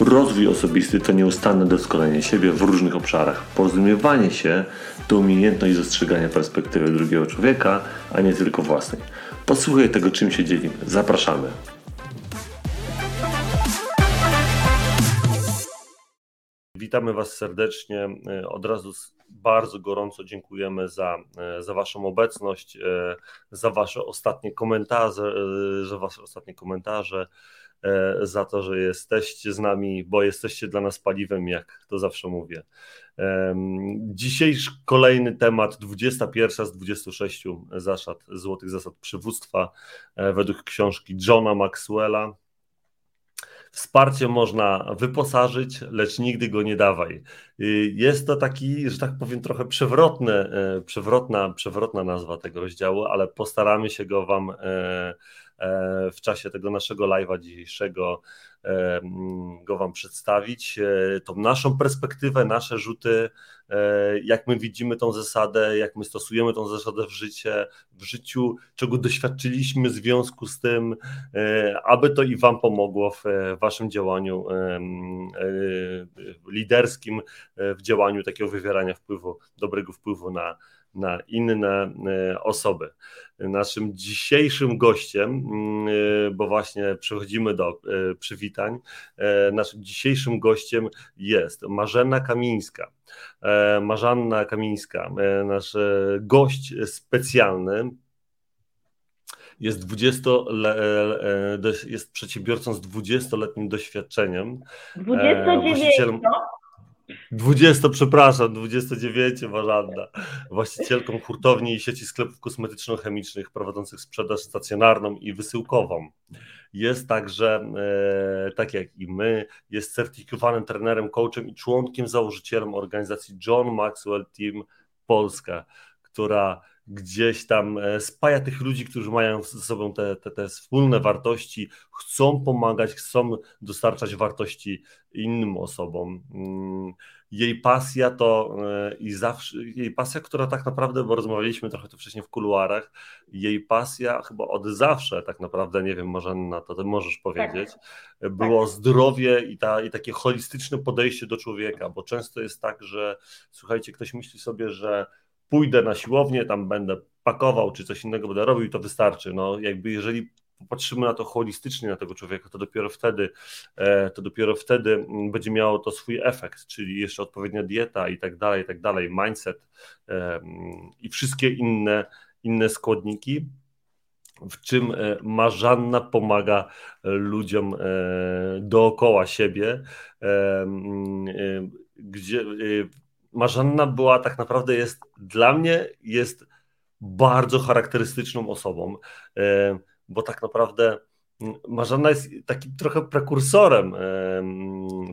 Rozwój osobisty to nieustanne doskonalenie siebie w różnych obszarach. Porozumiewanie się to umiejętność dostrzegania perspektywy drugiego człowieka, a nie tylko własnej. Posłuchaj tego, czym się dzielimy. Zapraszamy. Witamy Was serdecznie. Od razu bardzo gorąco dziękujemy za, za Waszą obecność, za Wasze ostatnie komentarze, za Wasze ostatnie komentarze. E, za to, że jesteście z nami, bo jesteście dla nas paliwem, jak to zawsze mówię. Dzisiejszy kolejny temat, 21 z 26 zasad, złotych zasad przywództwa e, według książki Johna Maxwella. Wsparcie można wyposażyć, lecz nigdy go nie dawaj. Jest to taki, że tak powiem, trochę przewrotny, e, przewrotna, przewrotna nazwa tego rozdziału, ale postaramy się go Wam w czasie tego naszego live'a dzisiejszego e, go Wam przedstawić. E, tą naszą perspektywę, nasze rzuty, jak my widzimy tą zasadę, jak my stosujemy tą zasadę w, życie, w życiu, czego doświadczyliśmy w związku z tym, aby to i Wam pomogło w Waszym działaniu liderskim, w działaniu takiego wywierania wpływu, dobrego wpływu na, na inne osoby. Naszym dzisiejszym gościem, e, bo właśnie przechodzimy do e, przywitań, e, naszym dzisiejszym gościem jest Marzena Kamińska. Marzanna Kamińska, nasz gość specjalny, jest, 20 jest przedsiębiorcą z 20-letnim doświadczeniem. 29. 20, przepraszam, 29 Marzanda, właścicielką hurtowni i sieci sklepów kosmetyczno-chemicznych prowadzących sprzedaż stacjonarną i wysyłkową. Jest także, e, tak jak i my, jest certyfikowanym trenerem, coachem i członkiem, założycielem organizacji John Maxwell Team Polska, która gdzieś tam e, spaja tych ludzi, którzy mają ze sobą te, te, te wspólne wartości, chcą pomagać, chcą dostarczać wartości innym osobom. Mm, jej pasja to e, i zawsze, jej pasja, która tak naprawdę, bo rozmawialiśmy trochę tu wcześniej w kuluarach, jej pasja chyba od zawsze tak naprawdę, nie wiem, może na to ty możesz powiedzieć, tak. było tak. zdrowie i, ta, i takie holistyczne podejście do człowieka, bo często jest tak, że słuchajcie, ktoś myśli sobie, że pójdę na siłownię, tam będę pakował, czy coś innego będę robił i to wystarczy. No jakby jeżeli popatrzymy na to holistycznie, na tego człowieka, to dopiero wtedy, e, to dopiero wtedy mm, będzie miało to swój efekt, czyli jeszcze odpowiednia dieta i tak dalej, i tak dalej, mindset e, mm, i wszystkie inne, inne składniki, w czym e, Marzanna pomaga ludziom dookoła siebie, mm, gdzie Marzanna była tak naprawdę jest dla mnie jest bardzo charakterystyczną osobą, e, bo tak naprawdę mm, Marzanna jest takim trochę prekursorem e,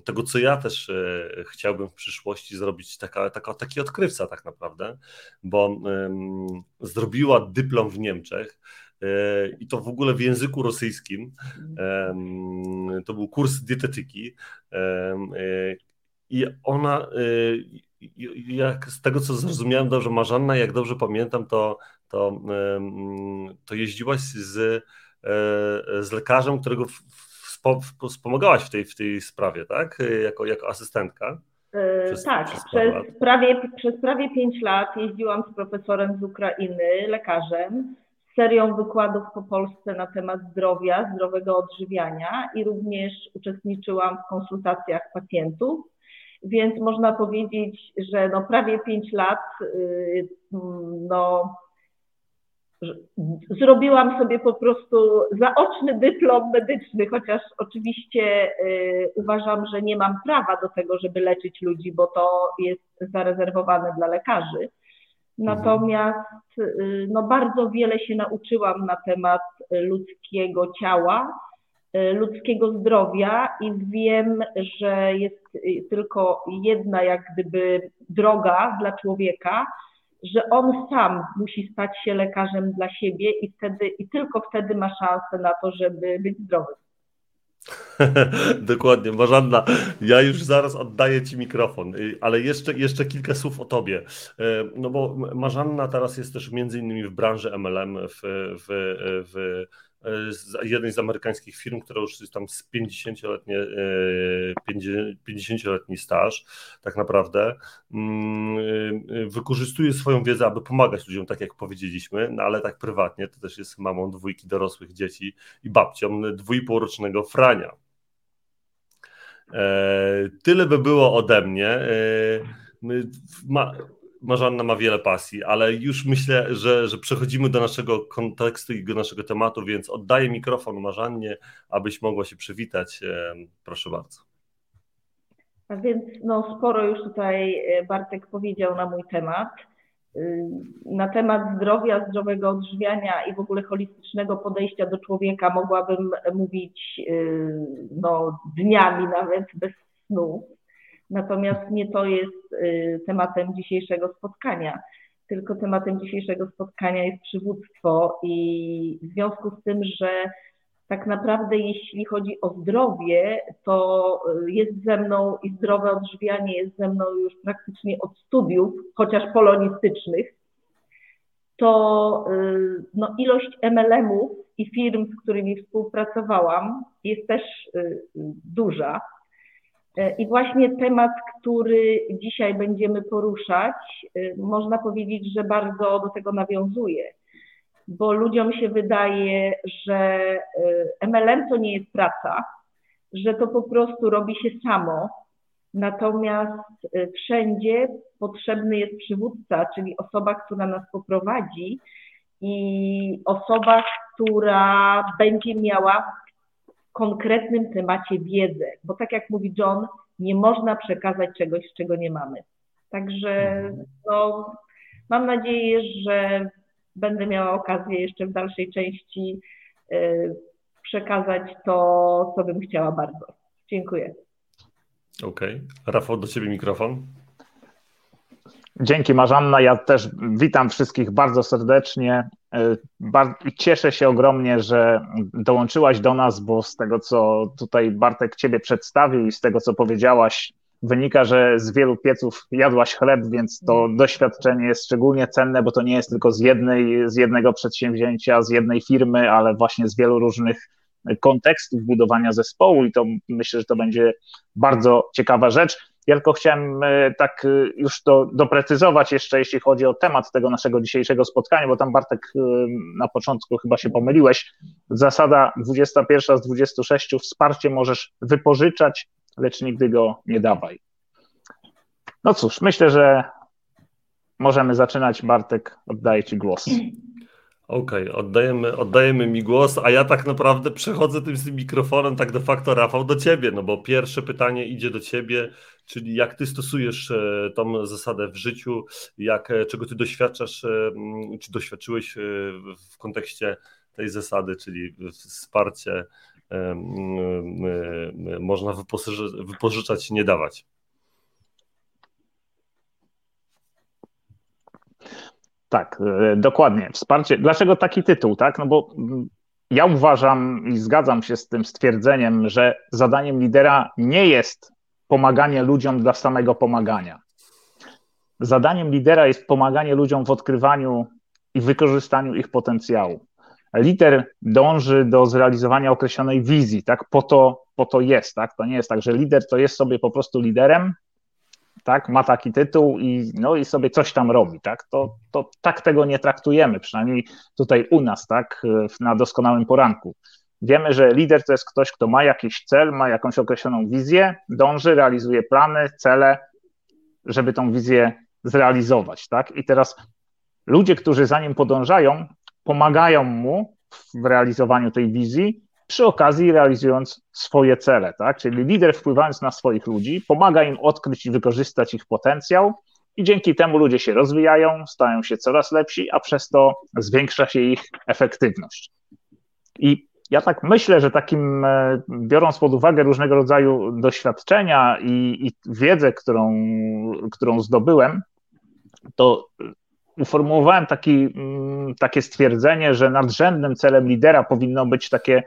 tego, co ja też e, chciałbym w przyszłości zrobić, taka, taka, taki odkrywca tak naprawdę, bo zrobiła dyplom w Niemczech, i to w ogóle w języku rosyjskim. To był kurs dietetyki. I ona jak z tego co zrozumiałem dobrze, Marzanna, jak dobrze pamiętam, to, to, to jeździłaś z, e, z lekarzem, którego wspomagałaś w tej, w tej sprawie, tak? Jako, jako asystentka. E, przez, tak, przez, przez, prawie, przez prawie 5 lat jeździłam z profesorem z Ukrainy, lekarzem, serią wykładów po Polsce na temat zdrowia, zdrowego odżywiania i również uczestniczyłam w konsultacjach pacjentów więc można powiedzieć, że no prawie 5 lat y, no, zrobiłam sobie po prostu zaoczny dyplom medyczny, chociaż oczywiście y, uważam, że nie mam prawa do tego, żeby leczyć ludzi, bo to jest zarezerwowane dla lekarzy. Natomiast y, no, bardzo wiele się nauczyłam na temat ludzkiego ciała, ludzkiego zdrowia i wiem, że jest tylko jedna jak gdyby droga dla człowieka, że on sam musi stać się lekarzem dla siebie i wtedy i tylko wtedy ma szansę na to, żeby być zdrowym. Dokładnie, Marzanna, ja już zaraz oddaję Ci mikrofon, y, ale jeszcze, jeszcze kilka słów o Tobie. Y, no bo Marzanna teraz jest też między innymi w branży MLM, w, w, w jednej z amerykańskich firm, która już jest tam z 50-letni 50 staż, tak naprawdę, mm, wykorzystuje swoją wiedzę, aby pomagać ludziom, tak jak powiedzieliśmy, no ale tak prywatnie, to też jest mamą dwójki dorosłych dzieci i babcią dwójpółrocznego Frania. E, tyle by było ode mnie. E, Marzanna ma wiele pasji, ale już myślę, że, że przechodzimy do naszego kontekstu i do naszego tematu, więc oddaję mikrofon Marzannie, abyś mogła się przywitać. E, proszę bardzo. A więc no, sporo już tutaj Bartek powiedział na mój temat. Na temat zdrowia, zdrowego odżywiania i w ogóle holistycznego podejścia do człowieka mogłabym mówić no, dniami nawet bez snu. Natomiast nie to jest tematem dzisiejszego spotkania, tylko tematem dzisiejszego spotkania jest przywództwo i w związku z tym, że tak naprawdę jeśli chodzi o zdrowie, to y, jest ze mną i zdrowe odżywianie jest ze mną już praktycznie od studiów, chociaż polonistycznych, to y, no, ilość MLM-ów i firm, z którymi współpracowałam, jest też y, duża. I właśnie temat, który dzisiaj będziemy poruszać, można powiedzieć, że bardzo do tego nawiązuje bo ludziom się wydaje, że MLM to nie jest praca, że to po prostu robi się samo. Natomiast wszędzie potrzebny jest przywódca, czyli osoba, która nas poprowadzi i osoba, która będzie miała konkretnym temacie wiedzę, bo tak jak mówi John, nie można przekazać czegoś, czego nie mamy. Także no, mam nadzieję, że będę miała okazję jeszcze w dalszej części y, przekazać to, co bym chciała bardzo. Dziękuję. Okej. Okay. Rafał, do Ciebie mikrofon. Dzięki Marzanna. Ja też witam wszystkich bardzo serdecznie. Y, cieszę się ogromnie, że dołączyłaś do nas, bo z tego, co tutaj Bartek Ciebie przedstawił i z tego, co powiedziałaś, wynika, że z wielu pieców jadłaś chleb, więc to doświadczenie jest szczególnie cenne, bo to nie jest tylko z jednej, z jednego przedsięwzięcia, z jednej firmy, ale właśnie z wielu różnych kontekstów budowania zespołu i to myślę, że to będzie bardzo ciekawa rzecz. Ja tylko chciałem e, tak e, już to doprecyzować jeszcze, jeśli chodzi o temat tego naszego dzisiejszego spotkania, bo tam Bartek e, na początku chyba się pomyliłeś. Zasada 21 z 26, wsparcie możesz wypożyczać, lecz nigdy go nie dawaj. No cóż, myślę, że możemy zaczynać. Bartek, oddaję Ci głos. Okej, okay, oddajemy, oddajemy mi głos, a ja tak naprawdę przechodzę tym, tym mikrofonem tak de facto, Rafał, do Ciebie, no bo pierwsze pytanie idzie do Ciebie, czyli jak Ty stosujesz e, tą zasadę w życiu, jak, e, czego Ty doświadczasz, e, czy doświadczyłeś w kontekście tej zasady, czyli wsparcie można wypożyczać, nie dawać. Tak, e, dokładnie. Wsparcie. Dlaczego taki tytuł, tak? No bo mm, ja uważam i zgadzam się z tym stwierdzeniem, że zadaniem lidera nie jest pomaganie ludziom dla samego pomagania. Zadaniem lidera jest pomaganie ludziom w odkrywaniu i wykorzystaniu ich potencjału lider dąży do zrealizowania określonej wizji, tak? Po to, po to jest, tak? To nie jest tak, że lider to jest sobie po prostu liderem, tak? Ma taki tytuł i, no, i sobie coś tam robi, tak? To, to tak tego nie traktujemy, przynajmniej tutaj u nas, tak? Na doskonałym poranku. Wiemy, że lider to jest ktoś, kto ma jakiś cel, ma jakąś określoną wizję, dąży, realizuje plany, cele, żeby tą wizję zrealizować, tak? I teraz ludzie, którzy za nim podążają, pomagają mu w realizowaniu tej wizji, przy okazji realizując swoje cele, tak? Czyli lider wpływając na swoich ludzi, pomaga im odkryć i wykorzystać ich potencjał, i dzięki temu ludzie się rozwijają, stają się coraz lepsi, a przez to zwiększa się ich efektywność. I ja tak myślę, że takim, e, biorąc pod uwagę różnego rodzaju doświadczenia i, i wiedzę, którą, którą zdobyłem, to uformułowałem taki, mm, takie stwierdzenie, że nadrzędnym celem lidera powinno być takie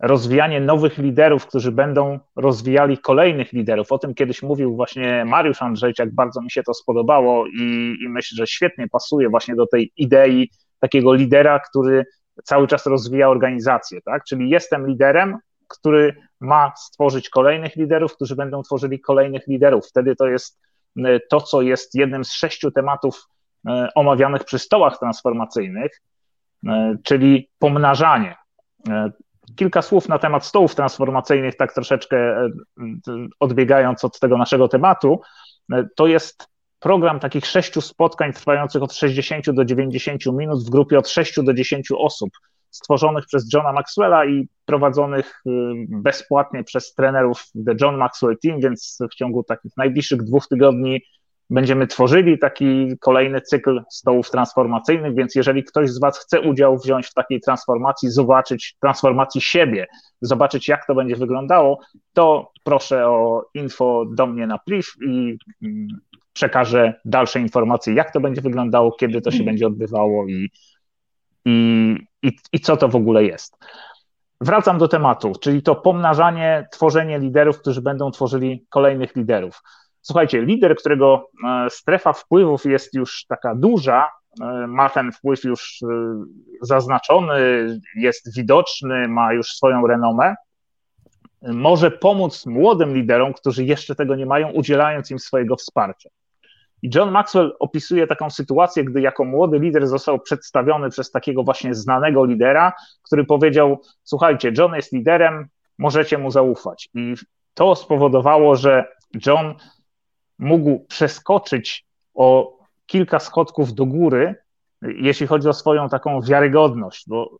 rozwijanie nowych liderów, którzy będą rozwijali kolejnych liderów. O tym kiedyś mówił właśnie Mariusz Andrzejczak, bardzo mi się to spodobało i, i myślę, że świetnie pasuje właśnie do tej idei takiego lidera, który cały czas rozwija organizację, tak? Czyli jestem liderem, który ma stworzyć kolejnych liderów, którzy będą tworzyli kolejnych liderów. Wtedy to jest e, to, co jest jednym z sześciu tematów e, omawianych przy stołach transformacyjnych, e, czyli pomnażanie. Kilka słów na temat stołów transformacyjnych, tak troszeczkę odbiegając od tego naszego tematu. To jest program takich sześciu spotkań trwających od 60 do 90 minut w grupie od 6 do 10 osób, stworzonych przez Johna Maxwella i prowadzonych bezpłatnie przez trenerów The John Maxwell Team, więc w ciągu takich najbliższych dwóch tygodni będziemy tworzyli taki kolejny cykl stołów transformacyjnych, więc jeżeli ktoś z Was chce udział wziąć w takiej transformacji, zobaczyć transformacji siebie, zobaczyć jak to będzie wyglądało, to proszę o info do mnie na priv i mm, przekażę dalsze informacje, jak to będzie wyglądało, kiedy to się będzie odbywało i, i, i, i co to w ogóle jest. Wracam do tematu, czyli to pomnażanie, tworzenie liderów, którzy będą tworzyli kolejnych liderów. Słuchajcie, lider, którego e, strefa wpływów jest już taka duża, e, ma ten wpływ już e, zaznaczony, jest widoczny, ma już swoją renomę, może pomóc młodym liderom, którzy jeszcze tego nie mają, udzielając im swojego wsparcia. I John Maxwell opisuje taką sytuację, gdy jako młody lider został przedstawiony przez takiego właśnie znanego lidera, który powiedział: Słuchajcie, John jest liderem, możecie mu zaufać. I to spowodowało, że John mógł przeskoczyć o kilka schodków do góry, jeśli chodzi o swoją taką wiarygodność, bo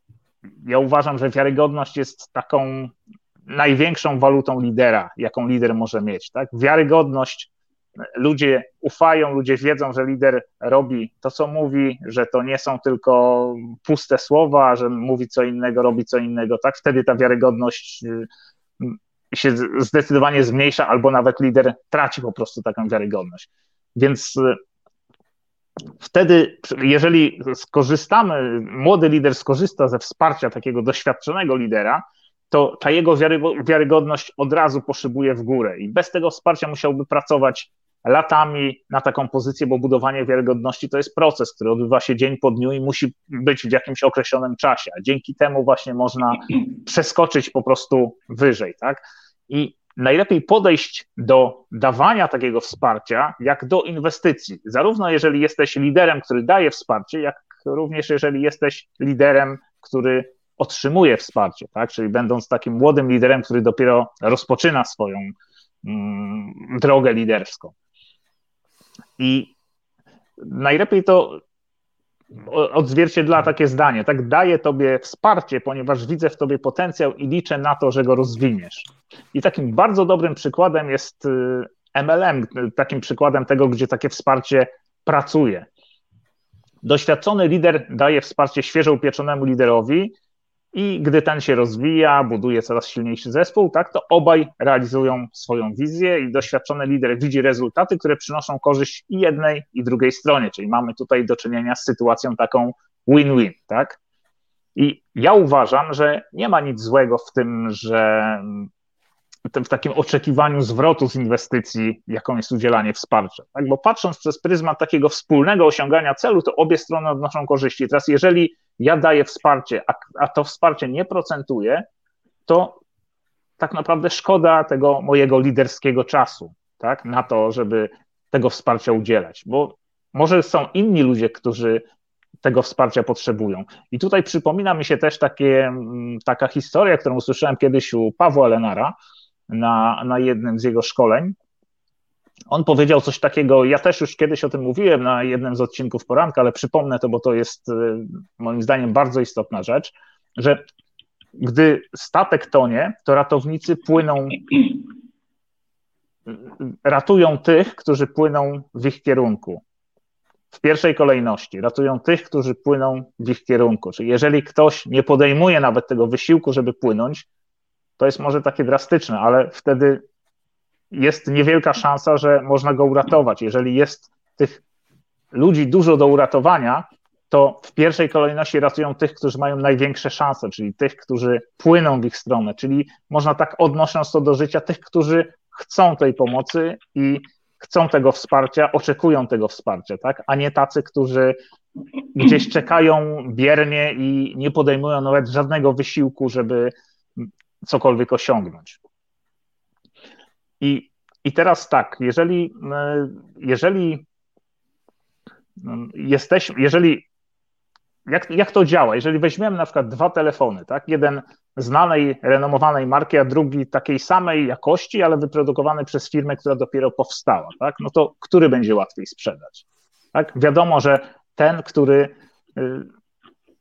ja uważam, że wiarygodność jest taką największą walutą lidera, jaką lider może mieć. Tak? Wiarygodność ludzie ufają, ludzie wiedzą, że lider robi to, co mówi, że to nie są tylko puste słowa, że mówi co innego, robi co innego, tak? Wtedy ta wiarygodność się zdecydowanie zmniejsza, albo nawet lider traci po prostu taką wiarygodność. Więc y, wtedy, jeżeli skorzystamy, młody lider skorzysta ze wsparcia takiego doświadczonego lidera, to ta jego wiarygodność od razu poszybuje w górę i bez tego wsparcia musiałby pracować latami na taką pozycję, bo budowanie wiarygodności to jest proces, który odbywa się dzień po dniu i musi być w jakimś określonym czasie. A dzięki temu właśnie można przeskoczyć po prostu wyżej, tak? I najlepiej podejść do dawania takiego wsparcia, jak do inwestycji. Zarówno jeżeli jesteś liderem, który daje wsparcie, jak również jeżeli jesteś liderem, który otrzymuje wsparcie, tak? Czyli będąc takim młodym liderem, który dopiero rozpoczyna swoją mm, drogę liderską. I najlepiej to odzwierciedla takie zdanie, tak daję tobie wsparcie, ponieważ widzę w tobie potencjał i liczę na to, że go rozwiniesz. I takim bardzo dobrym przykładem jest MLM, y, takim przykładem tego, gdzie takie wsparcie pracuje. Doświadczony lider daje wsparcie świeżo upieczonemu liderowi, i gdy ten się rozwija, buduje coraz silniejszy zespół, tak, to obaj realizują swoją wizję i doświadczony lider widzi rezultaty, które przynoszą korzyść i jednej, i drugiej stronie. Czyli mamy tutaj do czynienia z sytuacją taką win-win, tak? I ja uważam, że nie ma nic złego w tym, że w takim oczekiwaniu zwrotu z inwestycji, jaką jest udzielanie wsparcia. Tak? Bo patrząc przez pryzmat takiego wspólnego osiągania celu, to obie strony odnoszą korzyści. Teraz, jeżeli ja daję wsparcie, a, a to wsparcie nie procentuje, to tak naprawdę szkoda tego mojego liderskiego czasu tak? na to, żeby tego wsparcia udzielać. Bo może są inni ludzie, którzy tego wsparcia potrzebują. I tutaj przypomina mi się też takie, mm, taka historia, którą usłyszałem kiedyś u Pawła Lenara, na, na jednym z jego szkoleń. On powiedział coś takiego, ja też już kiedyś o tym mówiłem na jednym z odcinków poranka, ale przypomnę to, bo to jest y, moim zdaniem bardzo istotna rzecz, że gdy statek tonie, to ratownicy płyną, ratują tych, którzy płyną w ich kierunku. w pierwszej kolejności ratują tych, którzy płyną w ich kierunku. Czyli jeżeli ktoś nie podejmuje nawet tego wysiłku, żeby płynąć, to jest może takie drastyczne, ale wtedy jest niewielka szansa, że można go uratować. Jeżeli jest tych ludzi dużo do uratowania, to w pierwszej kolejności ratują tych, którzy mają największe szanse, czyli tych, którzy płyną w ich stronę, czyli można tak odnosząc to do życia, tych, którzy chcą tej pomocy i chcą tego wsparcia, oczekują tego wsparcia, tak? a nie tacy, którzy gdzieś czekają biernie i nie podejmują nawet żadnego wysiłku, żeby cokolwiek osiągnąć. I, i teraz tak, jeżeli, jeżeli jesteśmy, jeżeli jak, jak to działa? Jeżeli weźmiemy na przykład dwa telefony, tak? jeden znanej, renomowanej marki, a drugi takiej samej jakości, ale wyprodukowany przez firmę, która dopiero powstała, tak? no to który będzie łatwiej sprzedać? Tak? Wiadomo, że ten, który y,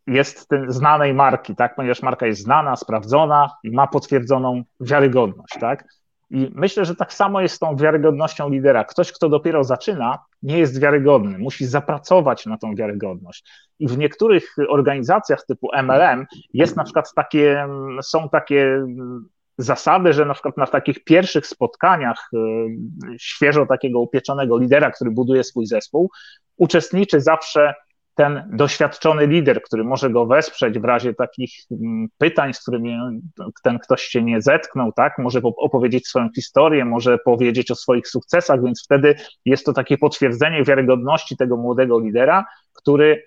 jest ten znanej marki, tak? ponieważ marka jest znana, sprawdzona i ma potwierdzoną wiarygodność. Tak? I myślę, że tak samo jest z tą wiarygodnością lidera. Ktoś, kto dopiero zaczyna, nie jest wiarygodny, musi zapracować na tą wiarygodność. I w niektórych organizacjach typu MLM jest na przykład takie, są takie zasady, że na przykład na takich pierwszych spotkaniach y, świeżo takiego upieczonego lidera, który buduje swój zespół, uczestniczy zawsze ten doświadczony lider, który może go wesprzeć w razie takich mm, pytań, z którymi ten ktoś się nie zetknął, tak? Może opowiedzieć swoją historię, może powiedzieć o swoich sukcesach, więc wtedy jest to takie potwierdzenie wiarygodności tego młodego lidera, który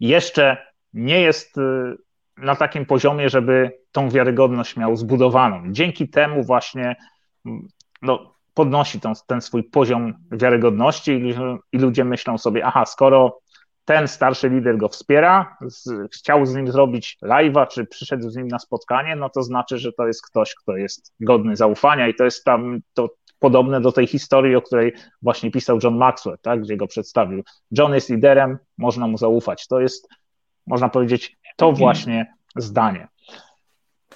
jeszcze nie jest y, na takim poziomie, żeby tą wiarygodność miał zbudowaną. Dzięki temu właśnie mm, no, podnosi ten, swój poziom wiarygodności i, i ludzie myślą sobie, aha, skoro ten starszy lider go wspiera, z, chciał z nim zrobić live'a, czy przyszedł z nim na spotkanie, no to znaczy, że to jest ktoś, kto jest godny zaufania i to jest tam to podobne do tej historii, o której właśnie pisał John Maxwell, tak, gdzie go przedstawił. John jest liderem, można mu zaufać. To jest, można powiedzieć, to właśnie zdanie.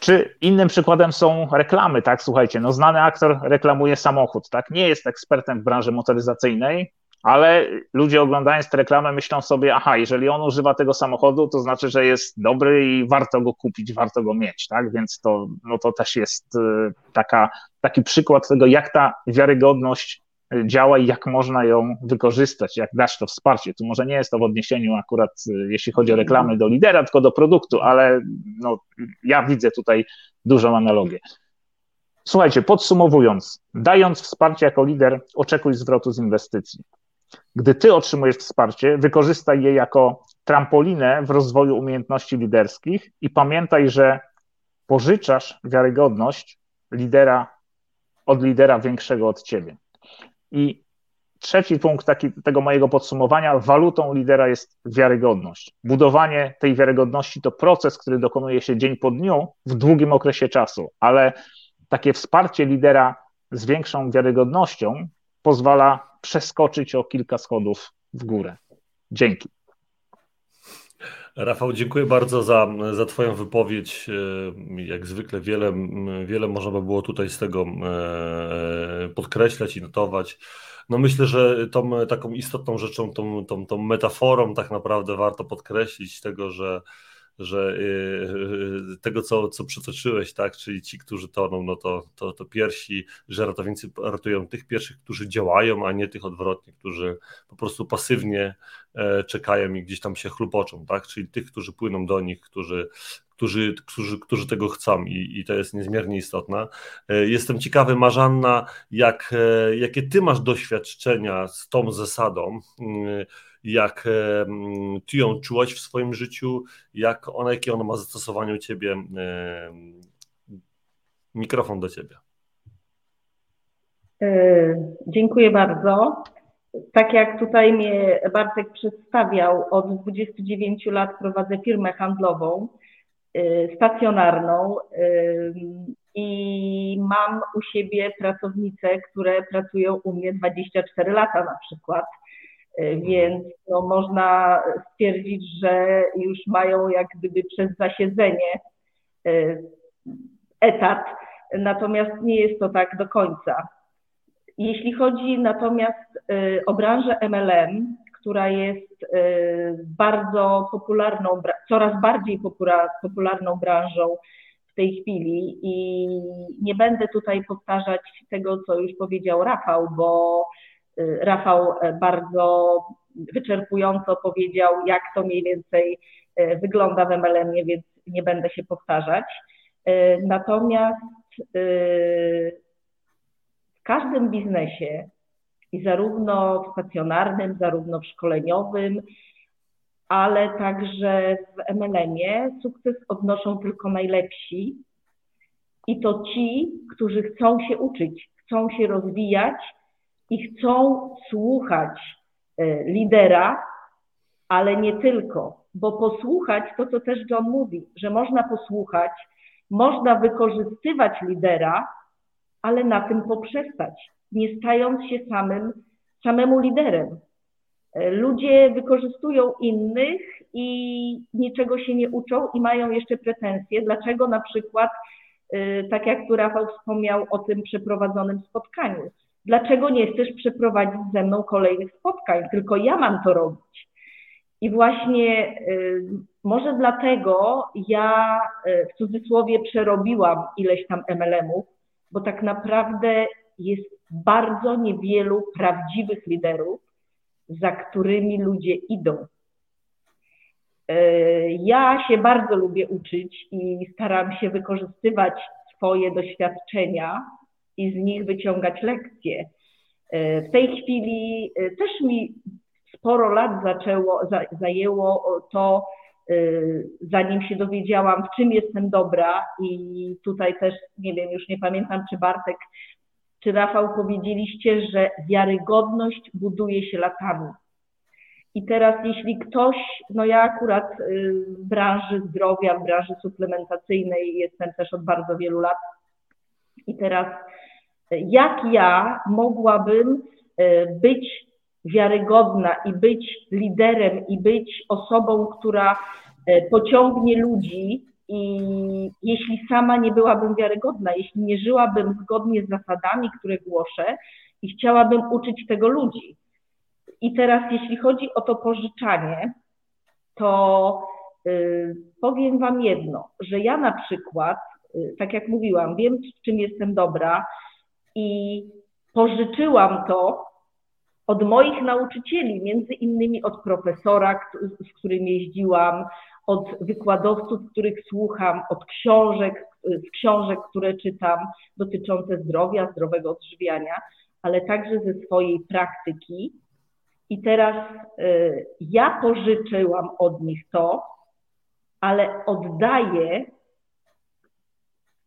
Czy innym przykładem są reklamy, tak? Słuchajcie, no znany aktor reklamuje samochód, tak? Nie jest ekspertem w branży motoryzacyjnej, ale ludzie oglądając tę reklamę myślą sobie, aha, jeżeli on używa tego samochodu, to znaczy, że jest dobry i warto go kupić, warto go mieć, tak? Więc to, no to też jest y, taka, taki przykład tego, jak ta wiarygodność y, działa i jak można ją wykorzystać, jak dać to wsparcie. Tu może nie jest to w odniesieniu akurat, y, jeśli chodzi o reklamy do lidera, tylko do produktu, ale no, ja widzę tutaj dużą analogię. Słuchajcie, podsumowując, dając wsparcie jako lider, oczekuj zwrotu z inwestycji. Gdy ty otrzymujesz wsparcie, wykorzystaj je jako trampolinę w rozwoju umiejętności liderskich i pamiętaj, że pożyczasz wiarygodność lidera od lidera większego od ciebie. I trzeci punkt taki, tego mojego podsumowania, walutą lidera jest wiarygodność. Budowanie tej wiarygodności to proces, który dokonuje się dzień po dniu w długim okresie czasu, ale takie wsparcie lidera z większą wiarygodnością pozwala przeskoczyć o kilka schodów w górę. Dzięki. Rafał, dziękuję bardzo za, za Twoją wypowiedź. E, jak zwykle wiele, wiele można by było tutaj z tego e, podkreślać i notować. No myślę, że tą taką istotną rzeczą, tą, tą, tą metaforą tak naprawdę warto podkreślić tego, że że yy, tego, co, co przytoczyłeś, tak, czyli ci, którzy toną, no to, to, to pierwsi, że ratownicy ratują tych pierwszych, którzy działają, a nie tych odwrotnie, którzy po prostu pasywnie e, czekają i gdzieś tam się chlupoczą, tak, czyli tych, którzy płyną do nich, którzy, którzy, którzy, którzy tego chcą i, i to jest niezmiernie istotne. E, jestem ciekawy, Marzanna, jak, e, jakie ty masz doświadczenia z tą zasadą, jak ty ją czułaś w swoim życiu, jak ona, jakie ona ma zastosowanie u ciebie. Mikrofon do ciebie. E, dziękuję bardzo. Tak jak tutaj mnie Bartek przedstawiał, od 29 lat prowadzę firmę handlową e, stacjonarną e, i mam u siebie pracownice, które pracują u mnie 24 lata na przykład. E, więc no, można stwierdzić, że już mają jak gdyby przez zasiedzenie e, etat, natomiast nie jest to tak do końca. Jeśli chodzi natomiast e, o branżę MLM, która jest bardzo popularną, coraz bardziej popularną branżą w tej chwili i nie będę tutaj powtarzać tego, co już powiedział Rafał, bo Rafał bardzo wyczerpująco powiedział, jak to mniej więcej wygląda w MLM-ie, więc nie będę się powtarzać. Natomiast w każdym biznesie i zarówno w stacjonarnym, zarówno w szkoleniowym, ale także w MLM-ie sukces odnoszą tylko najlepsi i to ci, którzy chcą się uczyć, chcą się rozwijać i chcą słuchać e, lidera, ale nie tylko, bo posłuchać to, co też John mówi, że można posłuchać, można wykorzystywać lidera, ale na tym poprzestać nie stając się samym, samemu liderem. E, ludzie wykorzystują innych i niczego się nie uczą i mają jeszcze pretensje, dlaczego na przykład, e, tak jak tu Rafał wspomniał o tym przeprowadzonym spotkaniu, dlaczego nie chcesz przeprowadzić ze mną kolejnych spotkań, tylko ja mam to robić. I właśnie e, może dlatego ja w cudzysłowie przerobiłam ileś tam MLM-ów, bo tak naprawdę jest bardzo niewielu prawdziwych liderów, za którymi ludzie idą. E, ja się bardzo lubię uczyć i staram się wykorzystywać swoje doświadczenia i z nich wyciągać lekcje. E, w tej chwili e, też mi sporo lat zaczęło, zajęło to, zanim się dowiedziałam, w czym jestem dobra i tutaj też, nie wiem, już nie pamiętam, czy Bartek czy Rafał powiedzieliście, że wiarygodność buduje się latami. I teraz jeśli ktoś, no ja akurat y, w branży zdrowia, w branży suplementacyjnej jestem też od bardzo wielu lat i teraz jak ja mogłabym y, być wiarygodna i być liderem i być osobą, która pociągnie ludzi i jeśli sama nie byłabym wiarygodna, jeśli nie żyłabym zgodnie z zasadami, które głoszę i chciałabym uczyć tego ludzi. I teraz, jeśli chodzi o to pożyczanie, to y, powiem Wam jedno, że ja na przykład, y, tak jak mówiłam, wiem, w czym jestem dobra i pożyczyłam to od moich nauczycieli, między innymi od profesora, z którym jeździłam, od wykładowców, których słucham, od książek, książek, które czytam dotyczące zdrowia, zdrowego odżywiania, ale także ze swojej praktyki. I teraz y, ja pożyczyłam od nich to, ale oddaję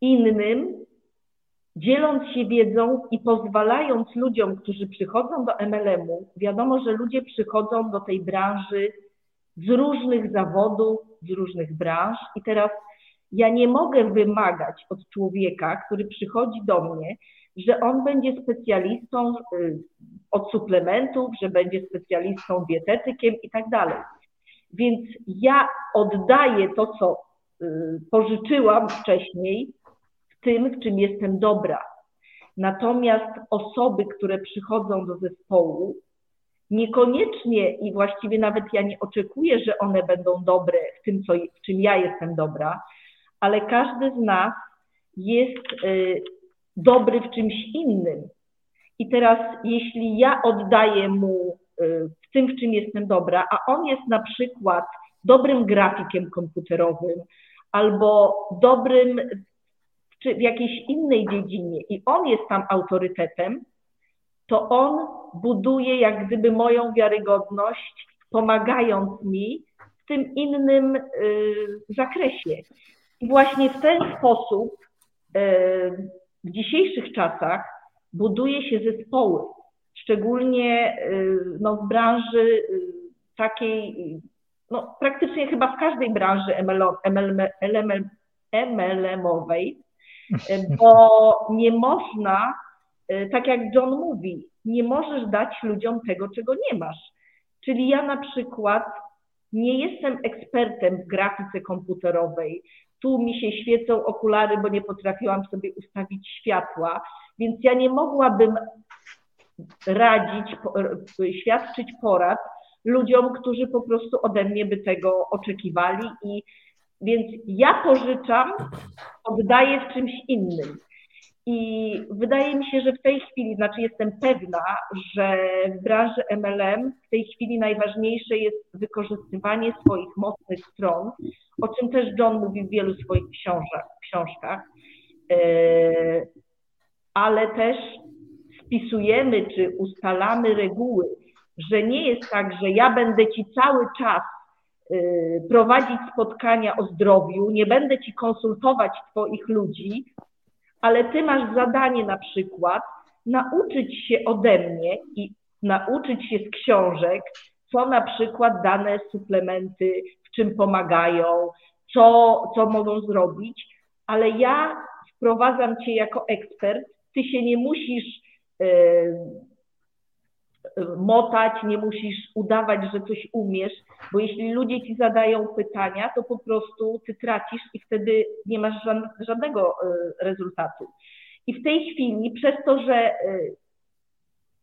innym, dzieląc się wiedzą i pozwalając ludziom, którzy przychodzą do MLM-u, wiadomo, że ludzie przychodzą do tej branży z różnych zawodów, z różnych branż i teraz ja nie mogę wymagać od człowieka, który przychodzi do mnie, że on będzie specjalistą y, od suplementów, że będzie specjalistą dietetykiem i tak dalej. Więc ja oddaję to, co y, pożyczyłam wcześniej, tym, w czym jestem dobra. Natomiast osoby, które przychodzą do zespołu, Niekoniecznie i właściwie nawet ja nie oczekuję, że one będą dobre w tym, co, w czym ja jestem dobra, ale każdy z nas jest y, dobry w czymś innym. I teraz, jeśli ja oddaję mu y, w tym, w czym jestem dobra, a on jest na przykład dobrym grafikiem komputerowym albo dobrym w, w jakiejś innej dziedzinie i on jest tam autorytetem, to on buduje jak gdyby moją wiarygodność, pomagając mi w tym innym y, zakresie. I właśnie w ten sposób y, w dzisiejszych czasach buduje się zespoły, szczególnie y, no, w branży takiej, no, praktycznie chyba w każdej branży MLM-owej, bo nie można E, tak jak John mówi, nie możesz dać ludziom tego, czego nie masz. Czyli ja na przykład nie jestem ekspertem w grafice komputerowej. Tu mi się świecą okulary, bo nie potrafiłam sobie ustawić światła, więc ja nie mogłabym radzić, świadczyć porad ludziom, którzy po prostu ode mnie by tego oczekiwali i więc ja pożyczam, oddaję w czymś innym. I wydaje mi się, że w tej chwili, znaczy jestem pewna, że w branży MLM w tej chwili najważniejsze jest wykorzystywanie swoich mocnych stron, o czym też John mówi w wielu swoich książkach, e, ale też spisujemy czy ustalamy reguły, że nie jest tak, że ja będę ci cały czas prowadzić spotkania o zdrowiu, nie będę ci konsultować Twoich ludzi, ale ty masz zadanie na przykład nauczyć się ode mnie i nauczyć się z książek, co na przykład dane suplementy, w czym pomagają, co, co mogą zrobić, ale ja wprowadzam cię jako ekspert, ty się nie musisz yy, motać, nie musisz udawać, że coś umiesz, bo jeśli ludzie ci zadają pytania, to po prostu ty tracisz i wtedy nie masz żadnego e, rezultatu. I w tej chwili, przez to, że e,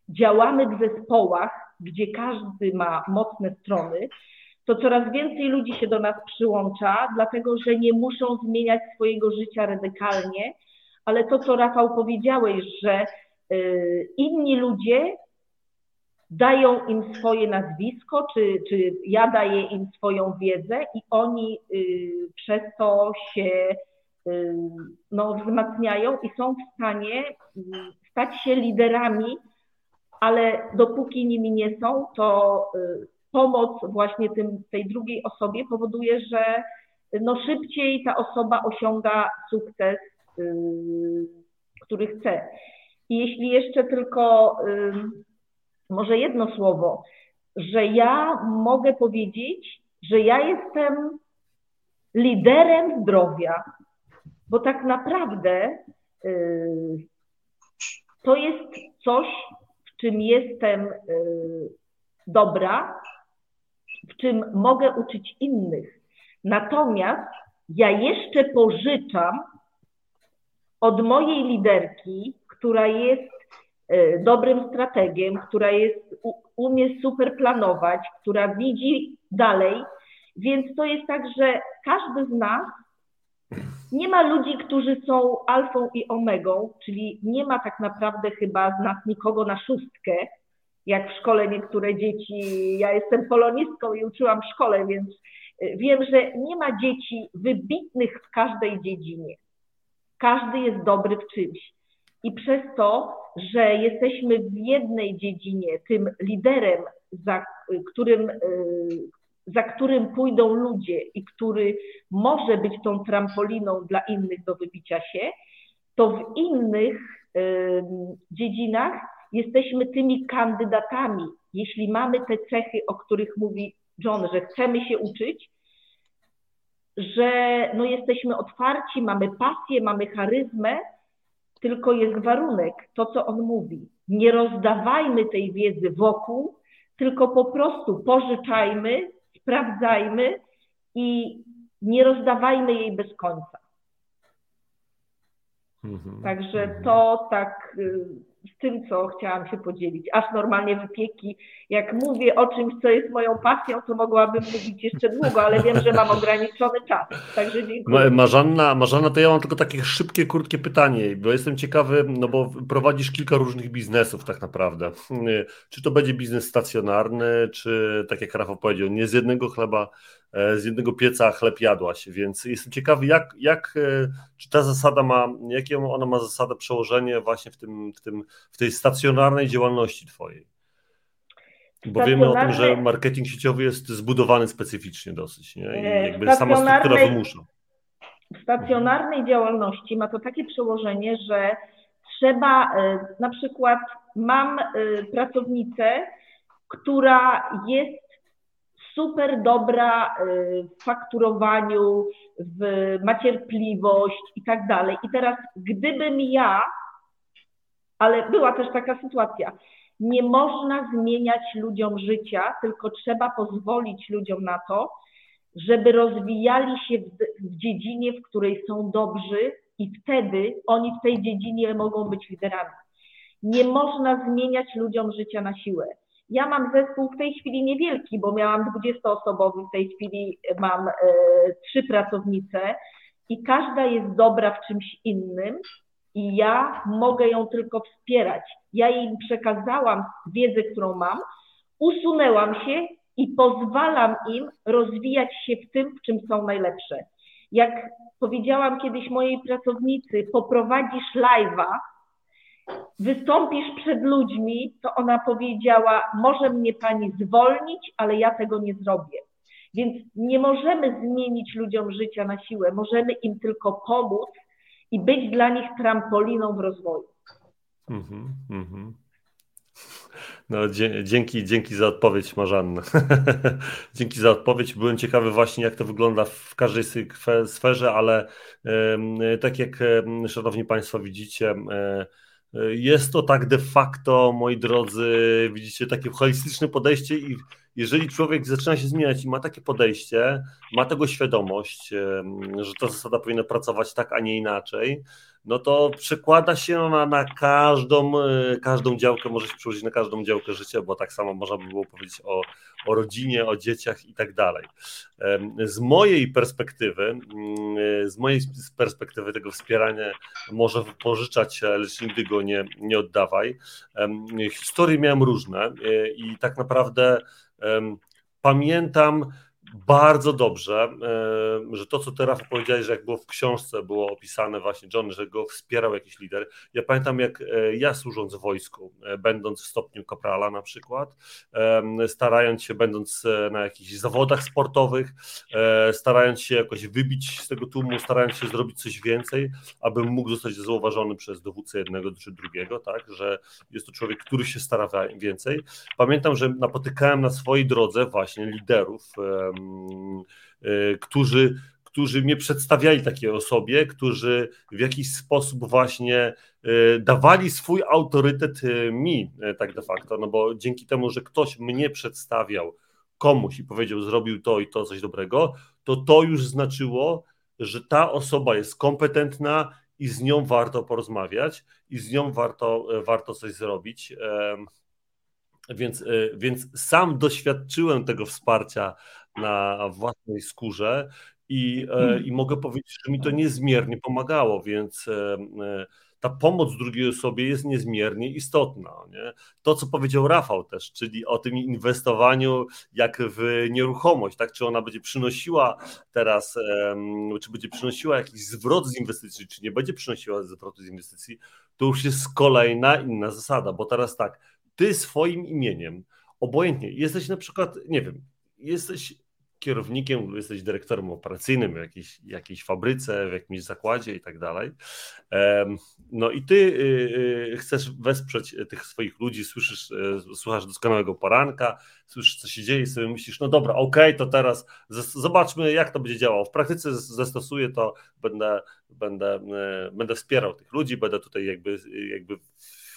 działamy w zespołach, gdzie każdy ma mocne strony, to coraz więcej ludzi się do nas przyłącza, dlatego że nie muszą zmieniać swojego życia radykalnie, ale to, co Rafał powiedziałeś, że e, inni ludzie dają im swoje nazwisko, czy, czy ja daję im swoją wiedzę i oni y, przez to się y, no, wzmacniają i są w stanie y, stać się liderami, ale dopóki nimi nie są, to y, pomoc właśnie tym, tej drugiej osobie powoduje, że no, szybciej ta osoba osiąga sukces, y, który chce. I jeśli jeszcze tylko może jedno słowo, że ja mogę powiedzieć, że ja jestem liderem zdrowia, bo tak naprawdę yy, to jest coś, w czym jestem yy, dobra, w czym mogę uczyć innych. Natomiast ja jeszcze pożyczam od mojej liderki, która jest dobrym strategiem, która jest, umie super planować, która widzi dalej. Więc to jest tak, że każdy z nas nie ma ludzi, którzy są alfą i omegą, czyli nie ma tak naprawdę chyba z nas nikogo na szóstkę, jak w szkole niektóre dzieci. Ja jestem polonistką i uczyłam w szkole, więc e, wiem, że nie ma dzieci wybitnych w każdej dziedzinie. Każdy jest dobry w czymś. I przez to, że jesteśmy w jednej dziedzinie tym liderem, za którym, y, za którym pójdą ludzie i który może być tą trampoliną dla innych do wybicia się, to w innych y, dziedzinach jesteśmy tymi kandydatami. Jeśli mamy te cechy, o których mówi John, że chcemy się uczyć, że no jesteśmy otwarci, mamy pasję, mamy charyzmę, tylko jest warunek, to co on mówi. Nie rozdawajmy tej wiedzy wokół, tylko po prostu pożyczajmy, sprawdzajmy i nie rozdawajmy jej bez końca. Mhm, Także mhm. to tak y, z tym, co chciałam się podzielić. Aż normalnie wypieki, jak mówię o czymś, co jest moją pasją, to mogłabym mówić jeszcze długo, ale wiem, że mam ograniczony czas. Także dziękuję. Marzanna, Marzanna, to ja mam tylko takie szybkie, krótkie pytanie, bo jestem ciekawy, no bo prowadzisz kilka różnych biznesów tak naprawdę. Czy to będzie biznes stacjonarny, czy tak jak Rafał powiedział, nie z jednego chleba z jednego pieca chleb jadłaś, więc jestem ciekawy, jak, jak, e, czy ta zasada ma, jakie ona ma zasadę przełożenie właśnie w, tym, w, tym, w tej stacjonarnej działalności twojej? Bo wiemy o tym, że marketing sieciowy jest zbudowany specyficznie dosyć, nie? I e, jakby sama struktura wymusza. W stacjonarnej działalności ma to takie przełożenie, że trzeba, na przykład mam pracownicę, która jest super dobra y, w fakturowaniu, w, ma cierpliwość i tak dalej. I teraz, gdybym ja, ale była też taka sytuacja, nie można zmieniać ludziom życia, tylko trzeba pozwolić ludziom na to, żeby rozwijali się w dziedzinie, w której są dobrzy, i wtedy oni w tej dziedzinie mogą być liderami. Nie można zmieniać ludziom życia na siłę. Ja mam zespół w tej chwili niewielki, bo miałam 20-osobowy, w tej chwili mam e, trzy pracownice i każda jest dobra w czymś innym i ja mogę ją tylko wspierać. Ja jej przekazałam wiedzę, którą mam, usunęłam się i pozwalam im rozwijać się w tym, w czym są najlepsze. Jak powiedziałam kiedyś mojej pracownicy, poprowadzisz live'a, wystąpisz przed ludźmi, to ona powiedziała, może mnie pani zwolnić, ale ja tego nie zrobię. Więc nie możemy zmienić ludziom życia na siłę, możemy im tylko pomóc i być dla nich trampoliną w rozwoju. Mm-hmm, mm-hmm. No, dzięki, dzięki za odpowiedź, Marzanna. dzięki za odpowiedź. Byłem ciekawy właśnie, jak to wygląda w każdej sferze, ale tak jak szanowni Państwo widzicie, jest to tak de facto, moi drodzy, widzicie, takie holistyczne podejście i jeżeli człowiek zaczyna się zmieniać i ma takie podejście, ma tego świadomość, że ta zasada powinna pracować tak, a nie inaczej, no to przekłada się na, na każdą, e, każdą działkę, może się przełożyć na każdą działkę życia, bo tak samo można by było powiedzieć o, o rodzinie, o dzieciach i tak dalej. Z mojej perspektywy, mm, z mojej perspektywy tego wspierania może pożyczać, lecz nigdy go nie, nie oddawaj. Historie miałem różne e, i tak naprawdę pamiętam, bardzo dobrze, e, że to, co teraz powiedziałeś, że jak było w książce, było opisane właśnie John, że go wspierał jakiś lider. Ja pamiętam, jak e, ja służąc w wojsku, e, będąc w stopniu kaprala na przykład, starając się, będąc na jakichś zawodach sportowych, starając się jakoś wybić z tego tłumu, starając się zrobić coś więcej, abym mógł zostać zauważony przez dowódcę jednego czy drugiego, tak, że jest to człowiek, który się stara więcej. Pamiętam, że napotykałem na swojej drodze właśnie liderów, którzy, którzy mnie przedstawiali takiej osobie, którzy w jakiś sposób właśnie y, dawali swój autorytet y, mi, tak de facto, no bo dzięki temu, że ktoś mnie przedstawiał komuś i powiedział, zrobił to i to coś dobrego, to to już znaczyło, że ta osoba jest kompetentna i z nią warto porozmawiać i z nią warto, warto coś zrobić. Więc, więc sam doświadczyłem tego wsparcia na własnej skórze i, e, hmm. i mogę powiedzieć, że mi to niezmiernie pomagało, więc e, e, ta pomoc drugiej osobie jest niezmiernie istotna. Nie? To, co powiedział Rafał też, czyli o tym inwestowaniu jak w nieruchomość, tak? czy ona będzie przynosiła teraz, czy będzie przynosiła jakiś zwrot z inwestycji, czy nie będzie przynosiła zwrotu z inwestycji, to już jest kolejna inna zasada, bo teraz tak, ty swoim imieniem, obojętnie, jesteś na przykład, nie wiem, jesteś kierownikiem, jesteś dyrektorem operacyjnym w jakiejś, jakiejś fabryce, w jakimś zakładzie i tak dalej. No i ty y, y, chcesz wesprzeć tych swoich ludzi, słyszysz, y, słuchasz doskonałego poranka, słyszysz, co się dzieje i sobie myślisz, no dobra, okej, okay, to teraz zobaczmy, jak to będzie działało. W praktyce zastosuję to, będę, będę, będę wspierał tych ludzi, będę tutaj jakby, jakby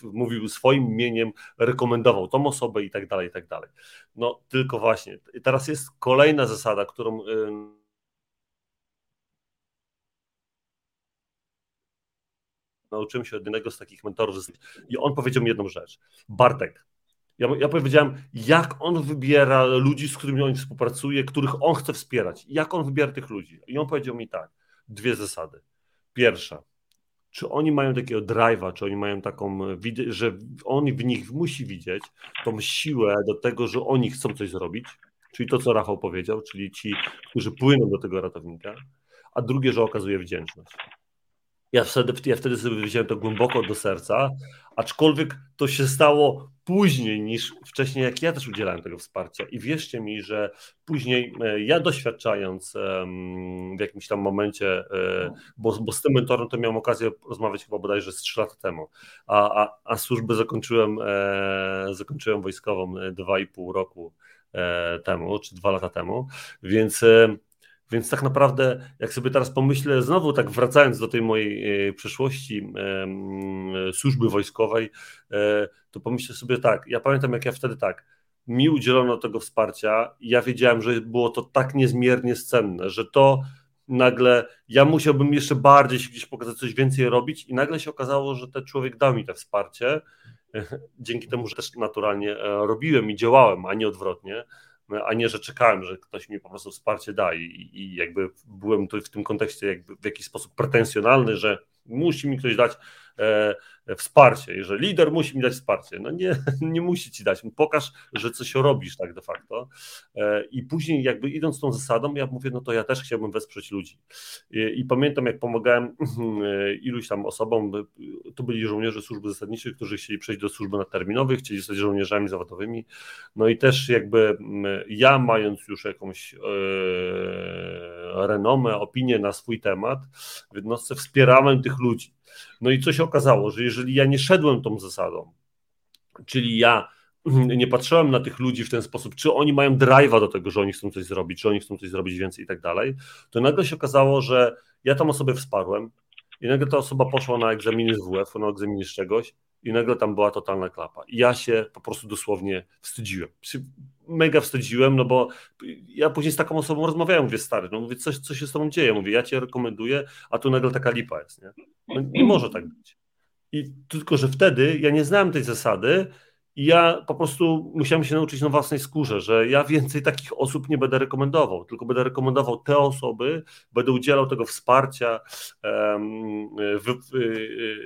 mówił swoim imieniem, rekomendował tą osobę i tak dalej, i tak dalej. No tylko właśnie, teraz jest kolejna zasada, którą nauczyłem się od jednego z takich mentorów i on powiedział mi jedną rzecz. Bartek, ja, ja powiedziałem, jak on wybiera ludzi, z którymi on współpracuje, których on chce wspierać. Jak on wybiera tych ludzi? I on powiedział mi tak, dwie zasady. Pierwsza, czy oni mają takiego drive'a, czy oni mają taką, że on w nich musi widzieć tą siłę do tego, że oni chcą coś zrobić, czyli to, co Rafał powiedział, czyli ci, którzy płyną do tego ratownika, a drugie, że okazuje wdzięczność. Ja wtedy, ja wtedy sobie wziąłem to głęboko do serca, aczkolwiek to się stało później niż wcześniej, jak ja też udzielałem tego wsparcia. I wierzcie mi, że później e, ja doświadczając w jakimś tam momencie, e, bo, bo z tym mentorem to miałem okazję rozmawiać chyba bodajże z 3 lata temu, a, a, a służbę zakończyłem, e, zakończyłem wojskową 2,5 roku temu, czy dwa lata temu, więc więc tak naprawdę, jak sobie teraz pomyślę, znowu tak wracając do tej mojej e, przeszłości służby wojskowej, e, to pomyślę sobie tak, ja pamiętam jak ja wtedy tak, mi udzielono tego wsparcia ja wiedziałem, że było to tak niezmiernie cenne, że to nagle ja musiałbym jeszcze bardziej się gdzieś pokazać, coś więcej robić i nagle się okazało, że ten człowiek dał mi to wsparcie. Dzięki temu, że też naturalnie robiłem i działałem, a nie odwrotnie, a nie, że czekałem, że ktoś mi po prostu wsparcie da i, i jakby byłem tu w tym kontekście jakby w jakiś sposób pretensjonalny, że musi mi ktoś dać e, wsparcie. Jeżeli lider musi mi dać wsparcie, no nie, nie musi ci dać. Pokaż, że coś robisz tak de facto. E, I później jakby idąc tą zasadą, ja mówię, no to ja też chciałbym wesprzeć ludzi. I, i pamiętam, jak pomagałem e, iluś tam osobom, to byli żołnierze służby zasadniczej, którzy chcieli przejść do służby nadterminowej, chcieli zostać żołnierzami zawodowymi. No i też jakby ja mając już jakąś e, renomę, opinię na swój temat, w jednostce wspierałem tych ludzi. No i co się okazało, że jeżeli ja nie szedłem tą zasadą, czyli ja nie patrzyłem na tych ludzi w ten sposób, czy oni mają drive'a do tego, że oni chcą coś zrobić, czy oni chcą coś zrobić więcej i tak dalej, to nagle się okazało, że ja tą osobę wsparłem i nagle ta osoba poszła na egzaminy z WF, na egzaminy z czegoś i nagle tam była totalna klapa. I ja się po prostu dosłownie wstydziłem. Mega wstydziłem, no bo ja później z taką osobą rozmawiałem, mówię, stary, no mówię, coś, co się z tobą dzieje, mówię, ja cię rekomenduję, a tu nagle taka lipa jest, nie? No, nie może tak być. I tylko, że wtedy ja nie znałem tej zasady i ja po prostu musiałem się nauczyć na własnej skórze, że ja więcej takich osób nie będę rekomendował, tylko będę rekomendował te osoby, będę udzielał tego wsparcia, wy,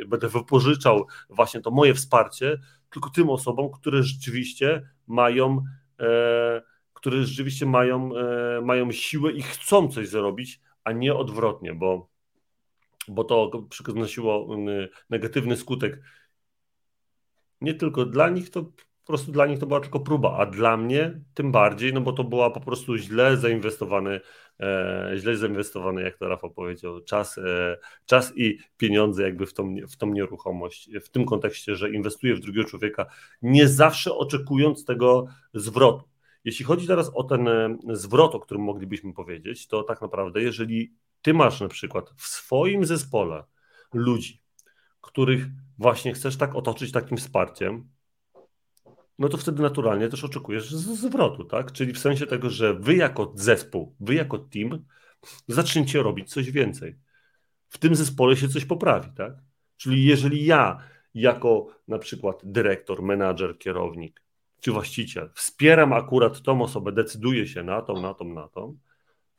będę wypożyczał właśnie to moje wsparcie tylko tym osobom, które rzeczywiście mają, e, które rzeczywiście mają, e, mają siłę i chcą coś zrobić, a nie odwrotnie, bo, bo to przynosiło negatywny skutek nie tylko dla nich, to po prostu dla nich to była tylko próba, a dla mnie tym bardziej, no bo to była po prostu źle zainwestowany, e, źle zainwestowany, jak to Rafał powiedział, czas, e, czas i pieniądze jakby w tą, w tą nieruchomość, w tym kontekście, że inwestuję w drugiego człowieka, nie zawsze oczekując tego zwrotu. Jeśli chodzi teraz o ten e, zwrot, o którym moglibyśmy powiedzieć, to tak naprawdę, jeżeli ty masz na przykład w swoim zespole ludzi, których właśnie chcesz tak otoczyć takim wsparciem, no to wtedy naturalnie też oczekujesz zwrotu, tak? Czyli w sensie tego, że wy jako zespół, wy jako team zaczniecie robić coś więcej. W tym zespole się coś poprawi, tak? Czyli jeżeli ja jako na przykład dyrektor, menadżer, kierownik czy właściciel wspieram akurat tą osobę, decyduję się na tą, na tą, na tą,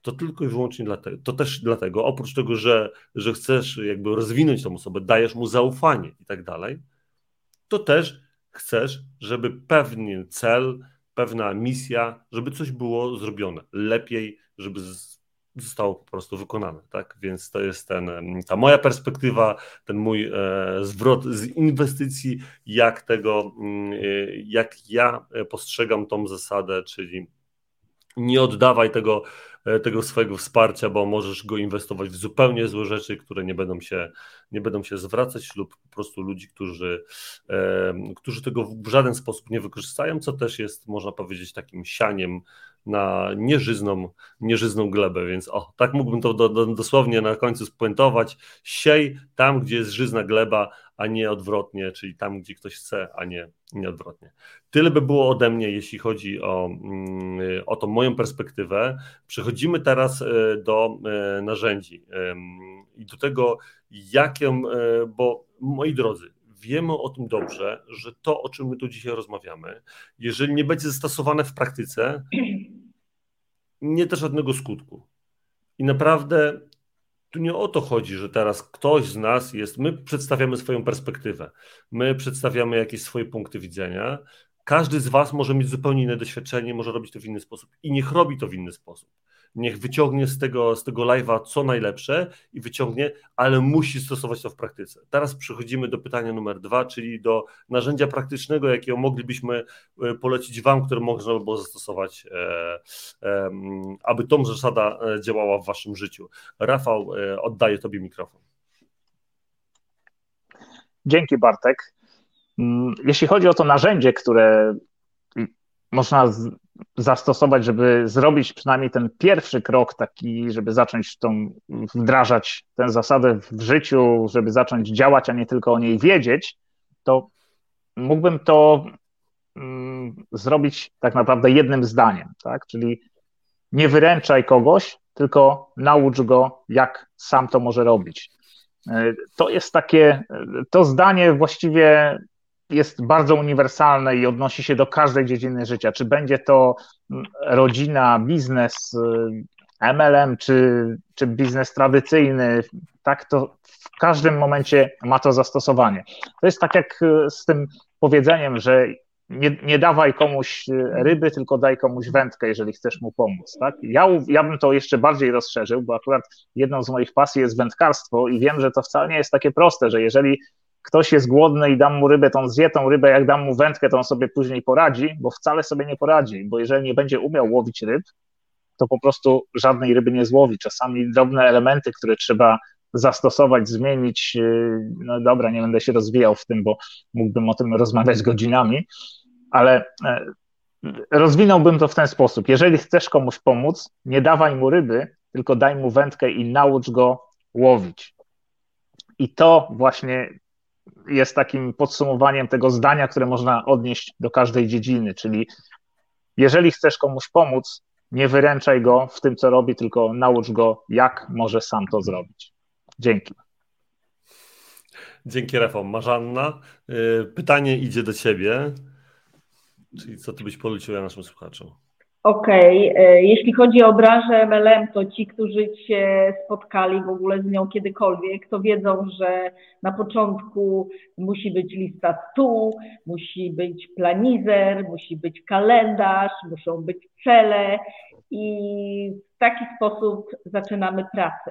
to tylko i wyłącznie dlatego, to też dlatego, oprócz tego, że, że chcesz jakby rozwinąć tą osobę, dajesz mu zaufanie i tak dalej, to też chcesz, żeby pewien cel, pewna misja, żeby coś było zrobione lepiej, żeby zostało po prostu wykonane, tak? Więc to jest ten, ta moja perspektywa, ten mój e, zwrot z inwestycji, jak tego, mm, e, jak ja postrzegam tą zasadę, czyli nie oddawaj tego E, tego swojego wsparcia, bo możesz go inwestować w zupełnie złe rzeczy, które nie będą się, nie będą się zwracać, lub po prostu ludzi, którzy, e, którzy tego w żaden sposób nie wykorzystają, co też jest, można powiedzieć, takim sianiem na nieżyzną, nieżyzną glebę, więc o, tak mógłbym to do, do, dosłownie na końcu spuentować. Siej tam, gdzie jest żyzna gleba, a nie odwrotnie, czyli tam, gdzie ktoś chce, a nie, nie odwrotnie. Tyle by było ode mnie, jeśli chodzi o, mm, o tą moją perspektywę. Przechodzimy teraz e, do e, narzędzi i do tego, jakie, bo moi drodzy, wiemy o tym dobrze, że to, o czym my tu dzisiaj rozmawiamy, jeżeli nie będzie zastosowane w praktyce, nie da żadnego skutku. I naprawdę tu nie o to chodzi, że teraz ktoś z nas jest, my przedstawiamy swoją perspektywę, my przedstawiamy jakieś swoje punkty widzenia. Każdy z Was może mieć zupełnie inne doświadczenie, może robić to w inny sposób i niech robi to w inny sposób niech wyciągnie z tego, z tego live'a co najlepsze i wyciągnie, ale musi stosować to w praktyce. Teraz przechodzimy do pytania numer dwa, czyli do narzędzia praktycznego, jakiego moglibyśmy e, polecić Wam, które można by było zastosować, e, e, aby tą zasada e, działała w Waszym życiu. Rafał, e, oddaję Tobie mikrofon. Dzięki Bartek. Mm, jeśli chodzi o to narzędzie, które można zastosować, żeby zrobić przynajmniej ten pierwszy krok taki, żeby zacząć tą, wdrażać tę zasadę w życiu, żeby zacząć działać, a nie tylko o niej wiedzieć, to mógłbym to mm, zrobić tak naprawdę jednym zdaniem, tak? Czyli nie wyręczaj kogoś, tylko naucz go, jak sam to może robić. To jest takie, to zdanie właściwie jest bardzo uniwersalne i odnosi się do każdej dziedziny życia. Czy będzie to mm, rodzina, biznes, MLM, czy, czy biznes tradycyjny, tak to w każdym momencie ma to zastosowanie. To jest tak jak z tym powiedzeniem, że nie, nie dawaj komuś ryby, tylko daj komuś wędkę, jeżeli chcesz mu pomóc. Tak? Ja, ja bym to jeszcze bardziej rozszerzył, bo akurat jedną z moich pasji jest wędkarstwo i wiem, że to wcale nie jest takie proste, że jeżeli ktoś jest głodny i dam mu rybę, to on zje tą rybę, jak dam mu wędkę, to on sobie później poradzi, bo wcale sobie nie poradzi, bo jeżeli nie będzie umiał łowić ryb, to po prostu żadnej ryby nie złowi. Czasami drobne elementy, które trzeba zastosować, zmienić. Yy, no dobra, nie będę się rozwijał w tym, bo mógłbym o tym rozmawiać godzinami, ale e, rozwinąłbym to w ten sposób. Jeżeli chcesz komuś pomóc, nie dawaj mu ryby, tylko daj mu wędkę i naucz go łowić. I to właśnie jest takim podsumowaniem tego zdania, które można odnieść do każdej dziedziny, czyli jeżeli chcesz komuś pomóc, nie wyręczaj go w tym, co robi, tylko naucz go, jak może sam to zrobić. Dzięki. Dzięki Rafał. Marzanna, y, pytanie idzie do Ciebie. Czyli co Ty byś poleciła naszym słuchaczom? Okej, okay. E, jeśli chodzi o branżę MLM, to ci, którzy się spotkali w ogóle z nią kiedykolwiek, to wiedzą, że na początku musi być lista stu, musi być planizer, musi być kalendarz, muszą być cele i w taki sposób zaczynamy pracę.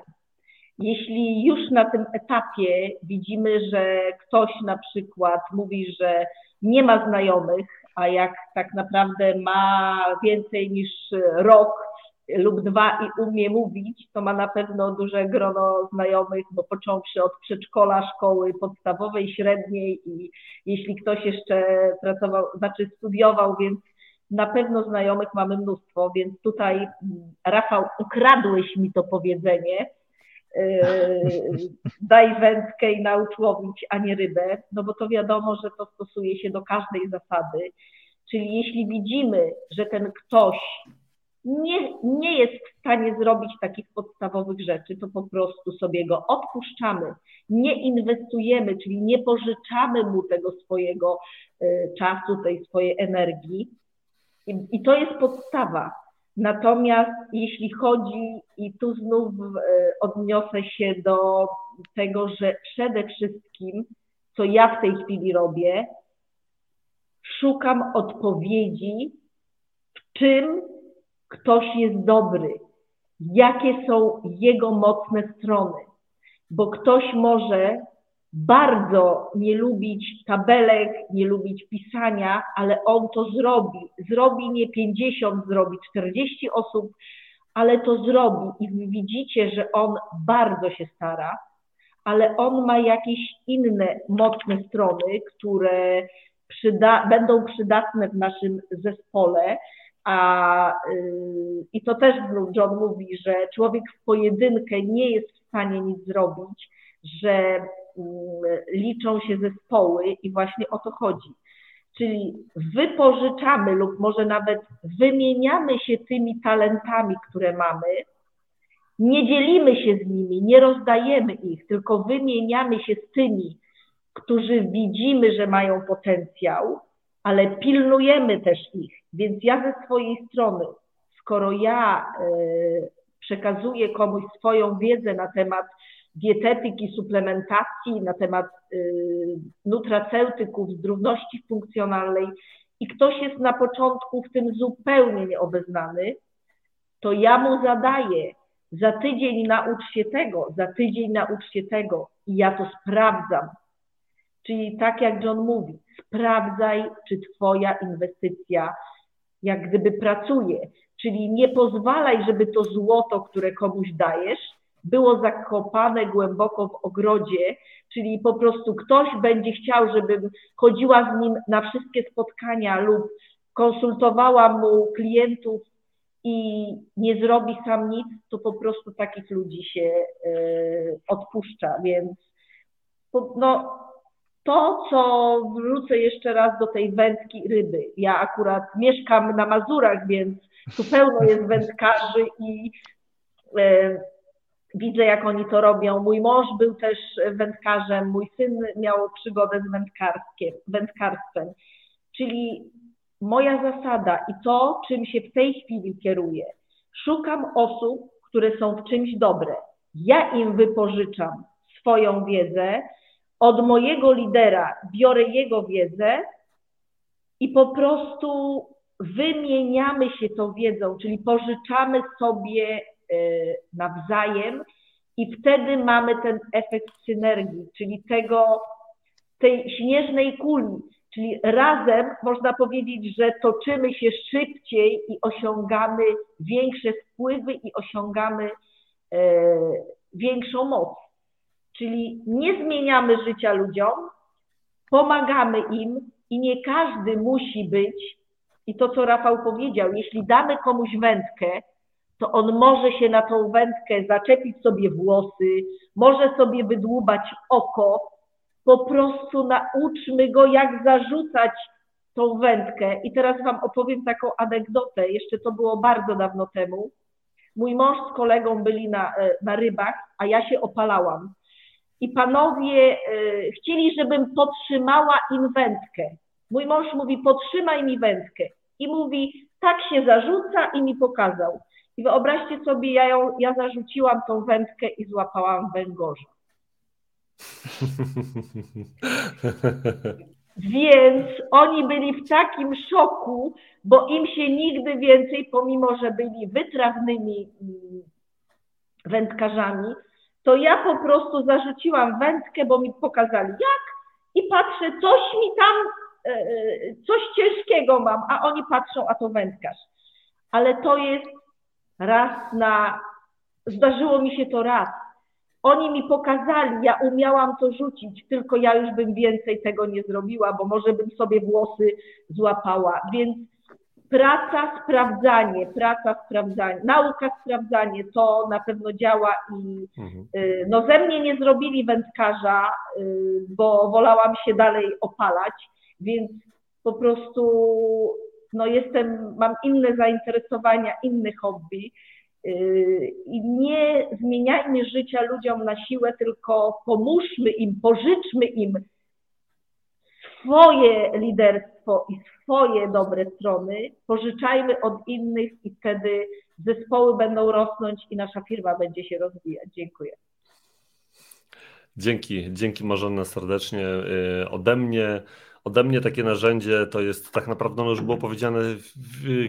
Jeśli już na tym etapie widzimy, że ktoś na przykład mówi, że nie ma znajomych, a jak tak naprawdę ma więcej niż rok lub dwa i umie mówić, to ma na pewno duże grono znajomych, bo począwszy od przedszkola, szkoły podstawowej, średniej i jeśli ktoś jeszcze pracował, znaczy studiował, więc na pewno znajomych mamy mnóstwo, więc tutaj mm, Rafał, ukradłeś mi to powiedzenie, daj wędkę i naucz łowić, a nie rybę, no bo to wiadomo, że to stosuje się do każdej zasady. Czyli jeśli widzimy, że ten ktoś nie, nie jest w stanie zrobić takich podstawowych rzeczy, to po prostu sobie go odpuszczamy, nie inwestujemy, czyli nie pożyczamy mu tego swojego y, czasu, tej swojej energii. I, I to jest podstawa. Natomiast jeśli chodzi, i tu znów y, odniosę się do tego, że przede wszystkim, co ja w tej chwili robię, szukam odpowiedzi, w czym ktoś jest dobry, jakie są jego mocne strony, bo ktoś może bardzo nie lubić tabelek, nie lubić pisania, ale on to zrobi. Zrobi nie 50, zrobi 40 osób, ale to zrobi i widzicie, że on bardzo się stara, ale on ma jakieś inne mocne strony, które przyda będą przydatne w naszym zespole. A, yy, I to też John mówi, że człowiek w pojedynkę nie jest w stanie nic zrobić, że liczą się zespoły i właśnie o to chodzi. Czyli wypożyczamy lub może nawet wymieniamy się tymi talentami, które mamy, nie dzielimy się z nimi, nie rozdajemy ich, tylko wymieniamy się z tymi, którzy widzimy, że mają potencjał, ale pilnujemy też ich. Więc ja ze swojej strony, skoro ja e, przekazuję komuś swoją wiedzę na temat dietetyki, suplementacji, na temat e, nutraceutyków, zdrowności funkcjonalnej i ktoś jest na początku w tym zupełnie nieobeznany, to ja mu zadaję, za tydzień naucz się tego, za tydzień naucz się tego i ja to sprawdzam, Czyli tak jak John mówi, sprawdzaj, czy Twoja inwestycja jak gdyby pracuje. Czyli nie pozwalaj, żeby to złoto, które komuś dajesz, było zakopane głęboko w ogrodzie, czyli po prostu ktoś będzie chciał, żebym chodziła z nim na wszystkie spotkania lub konsultowała mu klientów i nie zrobi sam nic, to po prostu takich ludzi się y, odpuszcza. Więc no, to, co wrócę jeszcze raz do tej wędki ryby. Ja akurat mieszkam na Mazurach, więc tu pełno jest wędkarzy i e, widzę, jak oni to robią. Mój mąż był też wędkarzem, mój syn miał przygodę z wędkarstwem. Czyli moja zasada i to, czym się w tej chwili kieruję, szukam osób, które są w czymś dobre. Ja im wypożyczam swoją wiedzę, od mojego lidera biorę jego wiedzę i po prostu wymieniamy się tą wiedzą, czyli pożyczamy sobie nawzajem i wtedy mamy ten efekt synergii, czyli tego, tej śnieżnej kuli, czyli razem można powiedzieć, że toczymy się szybciej i osiągamy większe wpływy i osiągamy e, większą moc. Czyli nie zmieniamy życia ludziom, pomagamy im i nie każdy musi być, i to co Rafał powiedział, jeśli damy komuś wędkę, to on może się na tą wędkę zaczepić sobie włosy, może sobie wydłubać oko. Po prostu nauczmy go, jak zarzucać tą wędkę. I teraz Wam opowiem taką anegdotę. Jeszcze to było bardzo dawno temu. Mój mąż z kolegą byli na, e, na rybach, a ja się opalałam. I panowie y, chcieli, żebym podtrzymała im wędkę. Mój mąż mówi, podtrzymaj mi wędkę. I mówi, tak się zarzuca i mi pokazał. I wyobraźcie sobie, ja, ją, ja zarzuciłam tą wędkę i złapałam węgorza. Więc oni byli w takim szoku, bo im się nigdy więcej, pomimo że byli wytrawnymi mm, wędkarzami, to ja po prostu zarzuciłam wędkę, bo mi pokazali jak i patrzę, coś mi tam, e, e, coś ciężkiego mam, a oni patrzą, a to wędkarz. Ale to jest raz na, zdarzyło mi się to raz. Oni mi pokazali, ja umiałam to rzucić, tylko ja już bym więcej tego nie zrobiła, bo może bym sobie włosy złapała. Więc praca, sprawdzanie, praca, sprawdzanie, nauka, sprawdzanie, to na pewno działa i mhm. Y, no ze mnie nie zrobili wędkarza, y, bo wolałam się dalej opalać, więc po prostu no jestem, mam inne zainteresowania, inne hobby y, i nie zmieniajmy życia ludziom na siłę, tylko pomóżmy im, pożyczmy im swoje liderstwo i swoje dobre strony, pożyczajmy od innych i wtedy zespoły będą rosnąć i nasza firma będzie się rozwijać. Dziękuję. Dzięki, dzięki Marzena serdecznie. Y, ode mnie, ode mnie takie narzędzie to jest tak naprawdę, ono już było powiedziane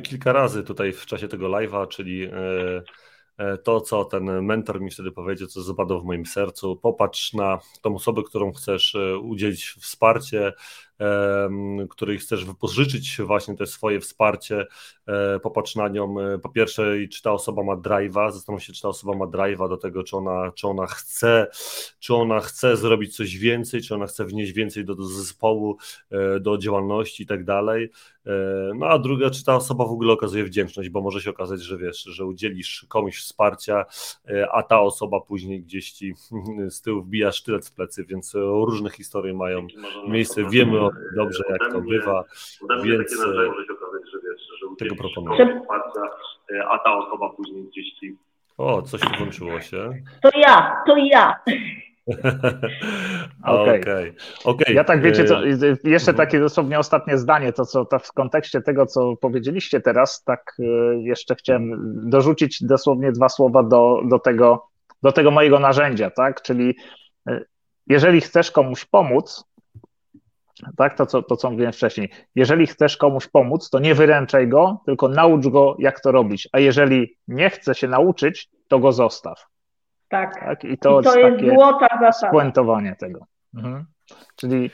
kilka razy tutaj w czasie tego live'a, czyli y, E, to, co ten mentor mi wtedy powiedział, co zapadło w moim sercu. Popatrz na tą osobę, którą chcesz e, udzielić wsparcie, której chcesz wypożyczyć właśnie te swoje wsparcie, e, popatrz na nią, po pierwsze, czy ta osoba ma drive'a, zastanów się, czy ta osoba ma drive'a do tego, czy ona, czy ona chce, czy ona chce zrobić coś więcej, czy ona chce wnieść więcej do, do zespołu, do działalności i tak dalej. No a druga, czy ta osoba w ogóle okazuje wdzięczność, bo może się okazać, że wiesz, że udzielisz komuś wsparcia, e, a ta osoba później gdzieś ci z tyłu wbija sztylet w plecy, więc różne historie mają miejsce, wiemy dobrze jak to bywa, więc e, tego proponuję. A ta osoba później gdzieś ci o, coś tu włączyło się. To ja, to ja. Okej. Okay. okay. Ja tak wiecie, co, e, jeszcze takie dosłownie ostatnie zdanie, to co to w kontekście tego, co powiedzieliście teraz, tak e, jeszcze chciałem dorzucić dosłownie dwa słowa do, do, tego, do tego mojego narzędzia, tak? Czyli e, jeżeli chcesz komuś pomóc, tak, to co, to co mówiłem wcześniej, jeżeli chcesz komuś pomóc, to nie wyręczaj go, tylko naucz go, jak to robić, a jeżeli nie chce się nauczyć, to go zostaw. Tak. tak? I to, I to jest, jest złota zasada. Spuentowanie tego. Mhm. Czyli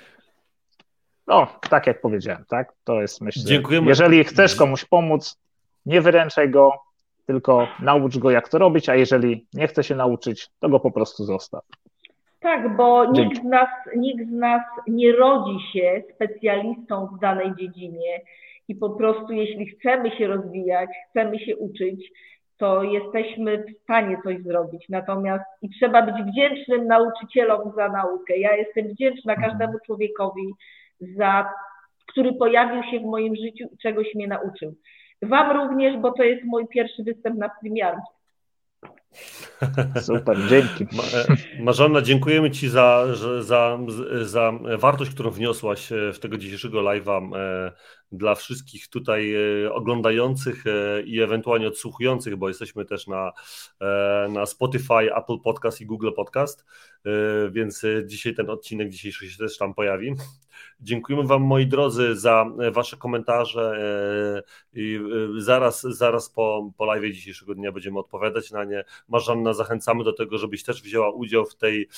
no, tak jak powiedziałem, tak? To jest myślę. Dziękujemy. Jeżeli chcesz komuś pomóc, nie wyręczaj go, tylko naucz go, jak to robić, a jeżeli nie chce się nauczyć, to go po prostu zostaw. Tak, bo nikt z, nas, nikt z nas nie rodzi się specjalistą w danej dziedzinie i po prostu jeśli chcemy się rozwijać, chcemy się uczyć, to jesteśmy w stanie coś zrobić. Natomiast i trzeba być wdzięcznym nauczycielom za naukę. Ja jestem wdzięczna mhm. każdemu człowiekowi, za, który pojawił się w moim życiu i czegoś mnie nauczył. Wam również, bo to jest mój pierwszy występ na premiarze. Super, dzięki. Marzanna, dziękujemy Ci za, za, za wartość, którą wniosłaś e, w tego dzisiejszego live'a e, dla wszystkich tutaj oglądających i ewentualnie odsłuchujących, bo jesteśmy też na, na Spotify, Apple Podcast i Google Podcast, więc dzisiaj ten odcinek dzisiejszy się też tam pojawi. Dziękujemy Wam, moi drodzy, za Wasze komentarze. I zaraz, zaraz po, po live dzisiejszego dnia będziemy odpowiadać na nie. Marzanna, zachęcamy do tego, żebyś też wzięła udział w tej,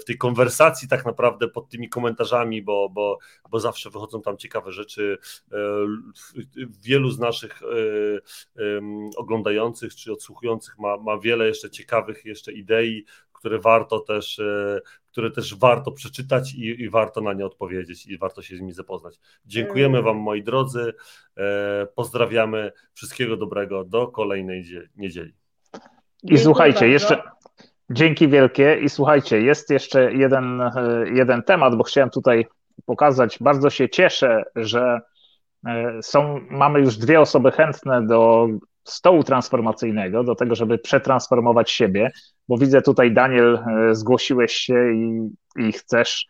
w tej konwersacji tak naprawdę pod tymi komentarzami, bo, bo, bo zawsze wychodzą tam ciekawe rzeczy. E, wielu z naszych e, oglądających czy odsłuchujących ma, ma wiele jeszcze ciekawych jeszcze idei, które warto też, e, które też warto przeczytać i, i, warto na nie odpowiedzieć i warto się z nimi zapoznać. Dziękujemy mm. Wam, moi drodzy. Pozdrawiamy. Wszystkiego dobrego do kolejnej niedzieli. I słuchajcie, jeszcze dzięki wielkie i słuchajcie, jest jeszcze jeden, jeden temat, bo chciałem tutaj pokazać, bardzo się cieszę, że e, są, mamy już dwie osoby chętne do stołu transformacyjnego, do tego, żeby przetransformować siebie, bo widzę tutaj, Daniel, e, zgłosiłeś się i, i chcesz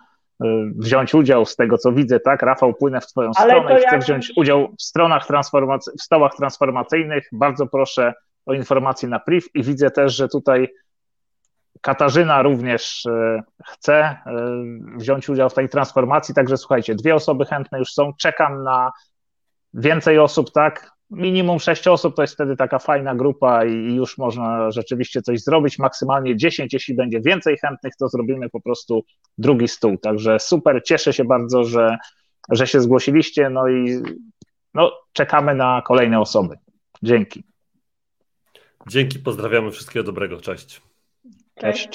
wziąć udział z tego, co widzę, tak? Rafał, płynę w Twoją Ale stronę i chcę jak... wziąć udział w stronach transformacyjnych, w stołach transformacyjnych. Bardzo proszę o informacje na priv i widzę też, że tutaj Katarzyna również e, chce e, wziąć udział w tej transformacji, także słuchajcie, dwie osoby chętne już są, czekam na więcej osób, tak? Minimum sześć osób to jest wtedy taka fajna grupa i już można rzeczywiście coś zrobić. Maksymalnie 10, jeśli będzie więcej chętnych, to zrobimy po prostu drugi stół. Także super, cieszę się bardzo, że, że się zgłosiliście. No i no, czekamy na kolejne osoby. Dzięki. Dzięki, pozdrawiamy, wszystkiego dobrego, cześć. That's